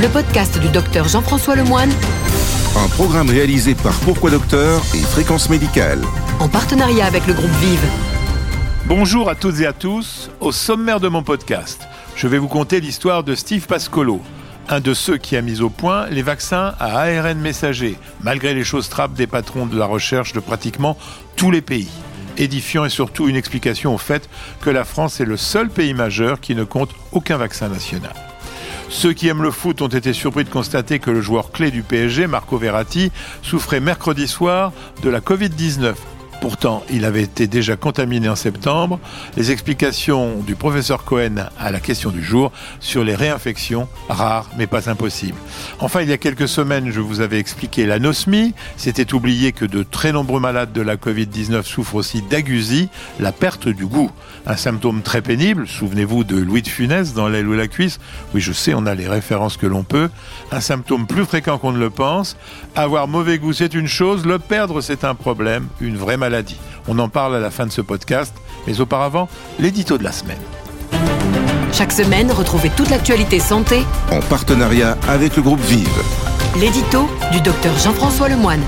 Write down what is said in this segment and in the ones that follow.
le podcast du docteur Jean-François Lemoine, Un programme réalisé par Pourquoi Docteur et Fréquence Médicale. en partenariat avec le groupe Vive. Bonjour à toutes et à tous. Au sommaire de mon podcast, je vais vous conter l'histoire de Steve Pascolo, un de ceux qui a mis au point les vaccins à ARN messager, malgré les choses trappes des patrons de la recherche de pratiquement tous les pays. Édifiant et surtout une explication au fait que la France est le seul pays majeur qui ne compte aucun vaccin national. Ceux qui aiment le foot ont été surpris de constater que le joueur clé du PSG, Marco Verratti, souffrait mercredi soir de la Covid-19. Pourtant, il avait été déjà contaminé en septembre. Les explications du professeur Cohen à la question du jour sur les réinfections, rares mais pas impossibles. Enfin, il y a quelques semaines, je vous avais expliqué l'anosmie. C'était oublié que de très nombreux malades de la Covid-19 souffrent aussi d'agusie, la perte du goût. Un symptôme très pénible, souvenez-vous de Louis de Funès dans l'aile ou la cuisse. Oui, je sais, on a les références que l'on peut. Un symptôme plus fréquent qu'on ne le pense. Avoir mauvais goût, c'est une chose. Le perdre, c'est un problème, une vraie maladie. On en parle à la fin de ce podcast. Mais auparavant, l'édito de la semaine. Chaque semaine, retrouvez toute l'actualité santé, En partenariat avec le groupe Vive. l'édito du docteur Jean-François Lemoine.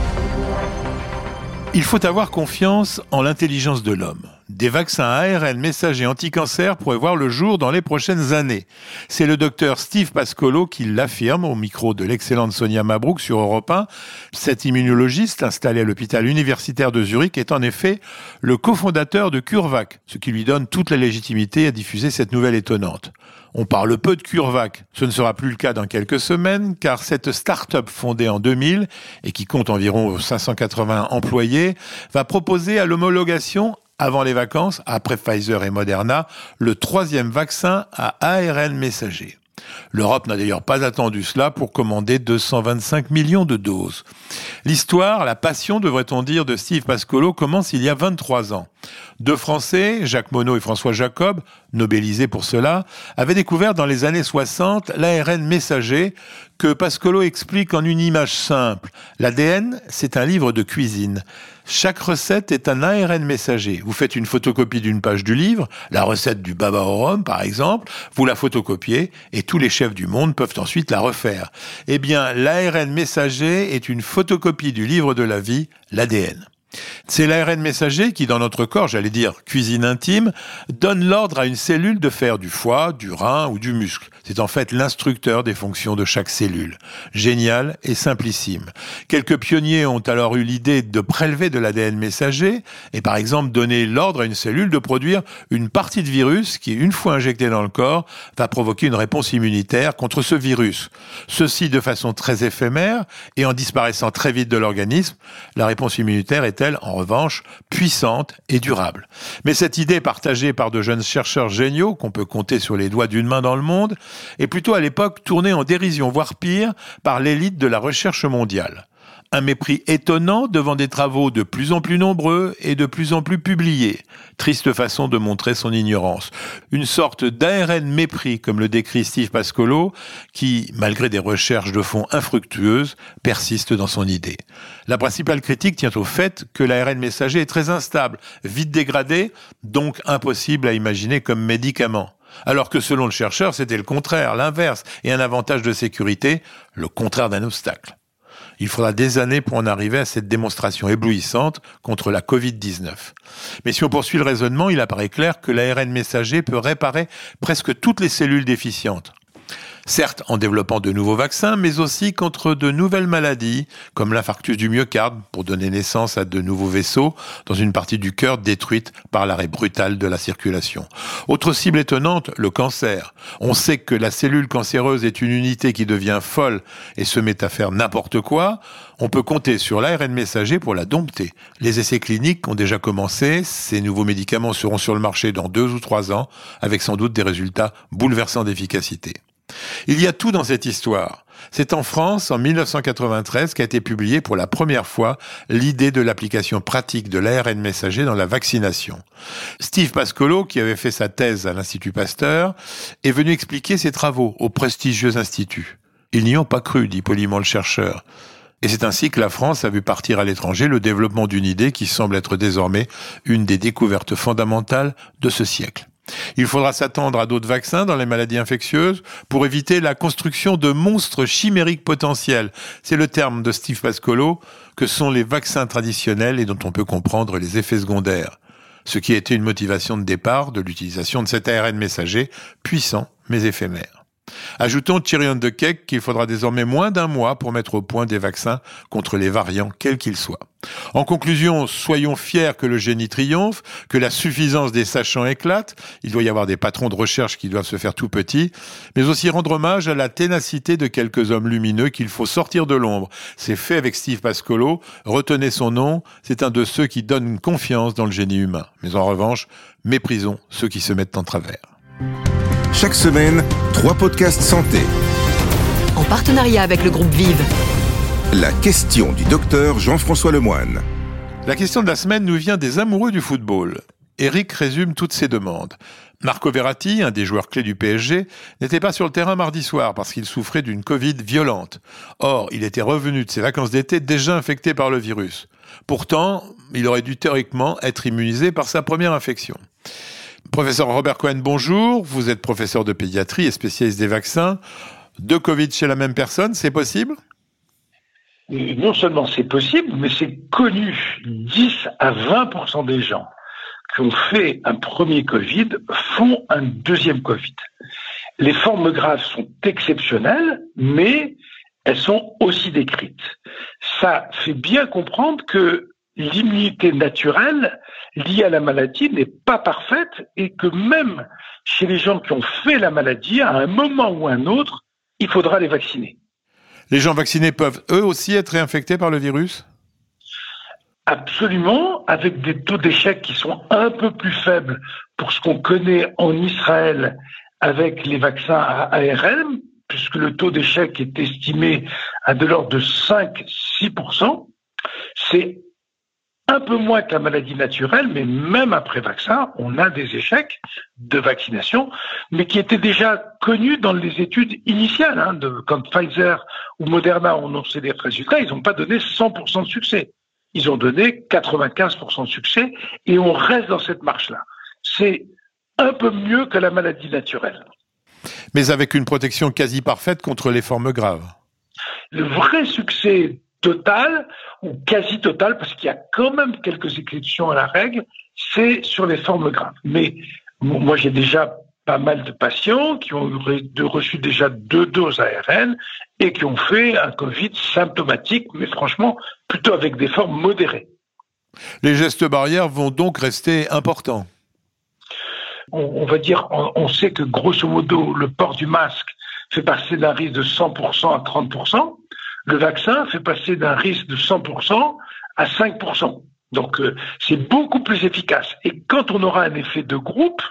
Il faut avoir confiance en l'intelligence de l'homme. Des vaccins ARN messagers anti-cancer pourraient voir le jour dans les prochaines années. C'est le docteur Steve Pascolo qui l'affirme au micro de l'excellente Sonia Mabrouk sur Europe 1. Cet immunologiste installé à l'hôpital universitaire de Zurich est en effet le cofondateur de CureVac, ce qui lui donne toute la légitimité à diffuser cette nouvelle étonnante. On parle peu de CureVac. Ce ne sera plus le cas dans quelques semaines, car cette start-up fondée en 2000 et qui compte environ 580 employés va proposer à l'homologation avant les vacances, après Pfizer et Moderna, le troisième vaccin à ARN messager. L'Europe n'a d'ailleurs pas attendu cela pour commander 225 millions de doses. L'histoire, la passion, devrait-on dire, de Steve Pascolo commence il y a 23 ans. Deux Français, Jacques Monod et François Jacob, nobelisés pour cela, avaient découvert dans les années 60 l'ARN messager que Pascolo explique en une image simple. L'ADN, c'est un livre de cuisine. Chaque recette est un ARN messager. Vous faites une photocopie d'une page du livre, la recette du baba au rhum par exemple, vous la photocopiez et tous les chefs du monde peuvent ensuite la refaire. Eh bien, l'ARN messager est une photocopie du livre de la vie, l'ADN. C'est l'ARN messager qui, dans notre corps, j'allais dire cuisine intime, donne l'ordre à une cellule de faire du foie, du rein ou du muscle. C'est en fait l'instructeur des fonctions de chaque cellule. Génial et simplissime. Quelques pionniers ont alors eu l'idée de prélever de l'ADN messager et par exemple donner l'ordre à une cellule de produire une partie de virus qui, une fois injectée dans le corps, va provoquer une réponse immunitaire contre ce virus. Ceci de façon très éphémère et en disparaissant très vite de l'organisme, la réponse immunitaire en revanche puissante et durable. Mais cette idée partagée par de jeunes chercheurs géniaux qu'on peut compter sur les doigts d'une main dans le monde est plutôt à l'époque tournée en dérision, voire pire, par l'élite de la recherche mondiale. Un mépris étonnant devant des travaux de plus en plus nombreux et de plus en plus publiés. Triste façon de montrer son ignorance. Une sorte d'ARN mépris, comme le décrit Steve Pascolo, qui, malgré des recherches de fond infructueuses, persiste dans son idée. La principale critique tient au fait que l'ARN messager est très instable, vite dégradé, donc impossible à imaginer comme médicament. Alors que selon le chercheur, c'était le contraire, l'inverse, et un avantage de sécurité, le contraire d'un obstacle. Il faudra des années pour en arriver à cette démonstration éblouissante contre la Covid-19. Mais si on poursuit le raisonnement, il apparaît clair que l'ARN messager peut réparer presque toutes les cellules déficientes. Certes, en développant de nouveaux vaccins, mais aussi contre de nouvelles maladies, comme l'infarctus du myocarde, pour donner naissance à de nouveaux vaisseaux dans une partie du cœur détruite par l'arrêt brutal de la circulation. Autre cible étonnante, le cancer. On sait que la cellule cancéreuse est une unité qui devient folle et se met à faire n'importe quoi. On peut compter sur l'ARN messager pour la dompter. Les essais cliniques ont déjà commencé. Ces nouveaux médicaments seront sur le marché dans deux ou trois ans, avec sans doute des résultats bouleversants d'efficacité. Il y a tout dans cette histoire. C'est en France, en 1993, qu'a été publiée pour la première fois l'idée de l'application pratique de l'ARN messager dans la vaccination. Steve Pascolo, qui avait fait sa thèse à l'Institut Pasteur, est venu expliquer ses travaux au prestigieux institut. Ils n'y ont pas cru, dit poliment le chercheur. Et c'est ainsi que la France a vu partir à l'étranger le développement d'une idée qui semble être désormais une des découvertes fondamentales de ce siècle. Il faudra s'attendre à d'autres vaccins dans les maladies infectieuses pour éviter la construction de monstres chimériques potentiels. C'est le terme de Steve Pascolo que sont les vaccins traditionnels et dont on peut comprendre les effets secondaires. Ce qui a été une motivation de départ de l'utilisation de cet ARN messager puissant mais éphémère. Ajoutons Tyrion de Keck qu'il faudra désormais moins d'un mois pour mettre au point des vaccins contre les variants, quels qu'ils soient. En conclusion, soyons fiers que le génie triomphe, que la suffisance des sachants éclate. Il doit y avoir des patrons de recherche qui doivent se faire tout petits, mais aussi rendre hommage à la ténacité de quelques hommes lumineux qu'il faut sortir de l'ombre. C'est fait avec Steve Pascolo. Retenez son nom. C'est un de ceux qui donnent confiance dans le génie humain. Mais en revanche, méprisons ceux qui se mettent en travers. Chaque semaine, trois podcasts santé. En partenariat avec le groupe Vive. La question du docteur Jean-François Lemoine. La question de la semaine nous vient des amoureux du football. Eric résume toutes ses demandes. Marco Verratti, un des joueurs clés du PSG, n'était pas sur le terrain mardi soir parce qu'il souffrait d'une Covid violente. Or, il était revenu de ses vacances d'été déjà infecté par le virus. Pourtant, il aurait dû théoriquement être immunisé par sa première infection. Professeur Robert Cohen, bonjour. Vous êtes professeur de pédiatrie et spécialiste des vaccins. Deux Covid chez la même personne, c'est possible? Non seulement c'est possible, mais c'est connu. 10 à 20% des gens qui ont fait un premier Covid font un deuxième Covid. Les formes graves sont exceptionnelles, mais elles sont aussi décrites. Ça fait bien comprendre que l'immunité naturelle liée à la maladie n'est pas parfaite et que même chez les gens qui ont fait la maladie, à un moment ou un autre, il faudra les vacciner. Les gens vaccinés peuvent eux aussi être réinfectés par le virus? Absolument, avec des taux d'échec qui sont un peu plus faibles pour ce qu'on connaît en Israël avec les vaccins à ARN, puisque le taux d'échec est estimé à de l'ordre de 5-6%. C'est un peu moins que la maladie naturelle, mais même après vaccin, on a des échecs de vaccination, mais qui étaient déjà connus dans les études initiales. Hein, de, quand Pfizer ou Moderna ont annoncé des résultats, ils n'ont pas donné 100% de succès. Ils ont donné 95% de succès et on reste dans cette marche-là. C'est un peu mieux que la maladie naturelle. Mais avec une protection quasi parfaite contre les formes graves. Le vrai succès total ou quasi total, parce qu'il y a quand même quelques exceptions à la règle, c'est sur les formes graves. Mais moi, j'ai déjà pas mal de patients qui ont reçu déjà deux doses ARN et qui ont fait un Covid symptomatique, mais franchement, plutôt avec des formes modérées. Les gestes barrières vont donc rester importants. On, va dire, on, sait que grosso modo, le port du masque fait passer d'un risque de 100% à 30% le vaccin fait passer d'un risque de 100% à 5%. Donc euh, c'est beaucoup plus efficace. Et quand on aura un effet de groupe,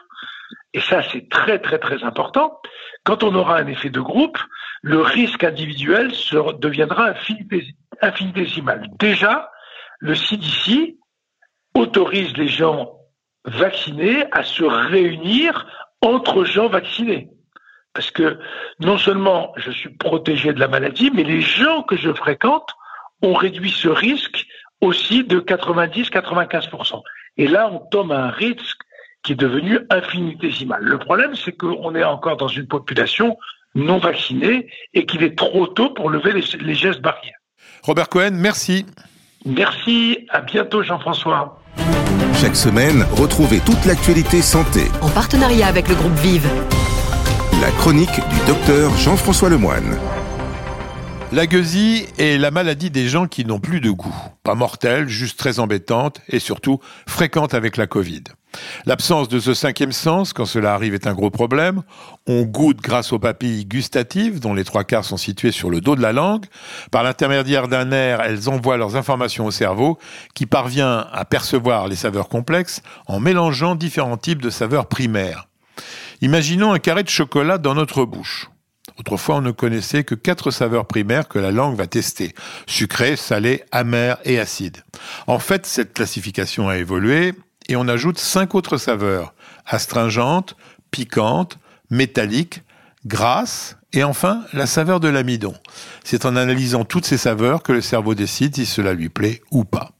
et ça c'est très très très important, quand on aura un effet de groupe, le risque individuel deviendra infinitésimal. Déjà, le CDC autorise les gens vaccinés à se réunir entre gens vaccinés. Parce que non seulement je suis protégé de la maladie, mais les gens que je fréquente ont réduit ce risque aussi de 90-95%. Et là, on tombe à un risque qui est devenu infinitésimal. Le problème, c'est qu'on est encore dans une population non vaccinée et qu'il est trop tôt pour lever les, gestes barrières. Robert Cohen, merci. Merci, à bientôt Jean-François. Chaque semaine, retrouvez toute l'actualité santé. En partenariat avec le groupe Vive. La chronique du docteur Jean-François Lemoine. La gueusie est la maladie des gens qui n'ont plus de goût. Pas mortelle, juste très embêtante et surtout fréquente avec la Covid. L'absence de ce cinquième sens, quand cela arrive, est un gros problème. On goûte grâce aux papilles gustatives, dont les trois quarts sont situées sur le dos de la langue. Par l'intermédiaire d'un nerf, elles envoient leurs informations au cerveau, qui parvient à percevoir les saveurs complexes en mélangeant différents types de saveurs primaires. Imaginons un carré de chocolat dans notre bouche. Autrefois, on ne connaissait que quatre saveurs primaires que la langue va tester. Sucré, salé, amer et acide. En fait, cette classification a évolué et on ajoute cinq autres saveurs. Astringente, piquante, métallique, grasse et enfin la saveur de l'amidon. C'est en analysant toutes ces saveurs que le cerveau décide si cela lui plaît ou pas.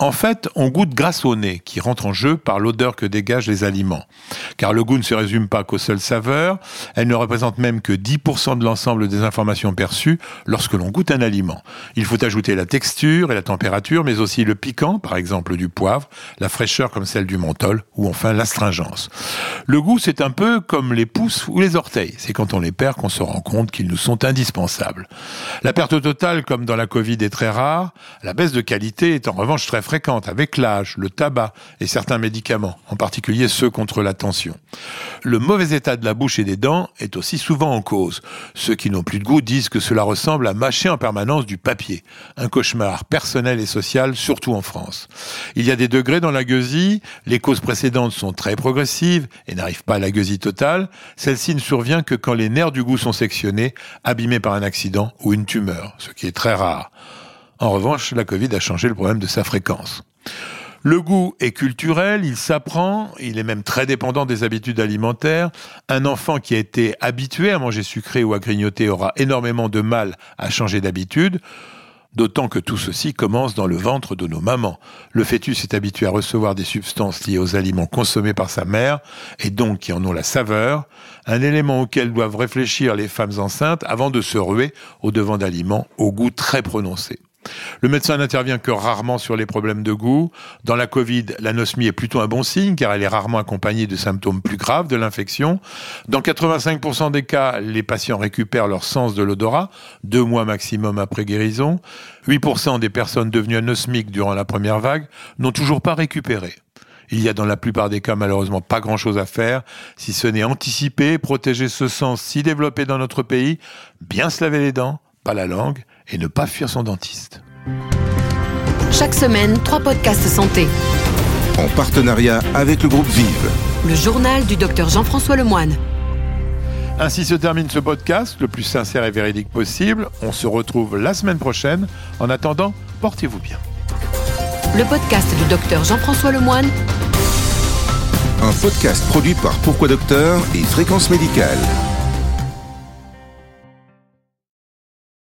En fait, on goûte grâce au nez, qui rentre en jeu par l'odeur que dégagent les aliments. Car le goût ne se résume pas qu'aux seules saveurs, elle ne représente même que 10% de l'ensemble des informations perçues lorsque l'on goûte un aliment. Il faut ajouter la texture et la température, mais aussi le piquant, par exemple du poivre, la fraîcheur comme celle du menthol, ou enfin l'astringence. Le goût, c'est un peu comme les pouces ou les orteils. C'est quand on les perd qu'on se rend compte qu'ils nous sont indispensables. La perte totale, comme dans la Covid, est très rare. La baisse de qualité est en revanche très fréquente avec l'âge, le tabac et certains médicaments, en particulier ceux contre la tension. Le mauvais état de la bouche et des dents est aussi souvent en cause. Ceux qui n'ont plus de goût disent que cela ressemble à mâcher en permanence du papier. Un cauchemar personnel et social, surtout en France. Il y a des degrés dans la gueusie, les causes précédentes sont très progressives et n'arrivent pas à la gueusie totale. Celle-ci ne survient que quand les nerfs du goût sont sectionnés, abîmés par un accident ou une tumeur, ce qui est très rare. En revanche, la Covid a changé le problème de sa fréquence. Le goût est culturel, il s'apprend, il est même très dépendant des habitudes alimentaires. Un enfant qui a été habitué à manger sucré ou à grignoter aura énormément de mal à changer d'habitude. D'autant que tout ceci commence dans le ventre de nos mamans. Le fœtus est habitué à recevoir des substances liées aux aliments consommés par sa mère, et donc qui en ont la saveur, un élément auquel doivent réfléchir les femmes enceintes avant de se ruer au devant d'aliments au goût très prononcé. Le médecin n'intervient que rarement sur les problèmes de goût. Dans la Covid, l'anosmie est plutôt un bon signe car elle est rarement accompagnée de symptômes plus graves de l'infection. Dans 85% des cas, les patients récupèrent leur sens de l'odorat, deux mois maximum après guérison. 8% des personnes devenues anosmiques durant la première vague n'ont toujours pas récupéré. Il y a dans la plupart des cas malheureusement pas grand-chose à faire, si ce n'est anticiper, protéger ce sens si développé dans notre pays, bien se laver les dents, pas la langue, et ne pas fuir son dentiste. Chaque semaine, trois podcasts santé. En partenariat avec le groupe Vive. Le journal du docteur Jean-François Lemoine. Ainsi se termine ce podcast, le plus sincère et véridique possible. On se retrouve la semaine prochaine. En attendant, portez-vous bien. Le podcast du docteur Jean-François Lemoine. Un podcast produit par Pourquoi Docteur et Fréquence Médicale.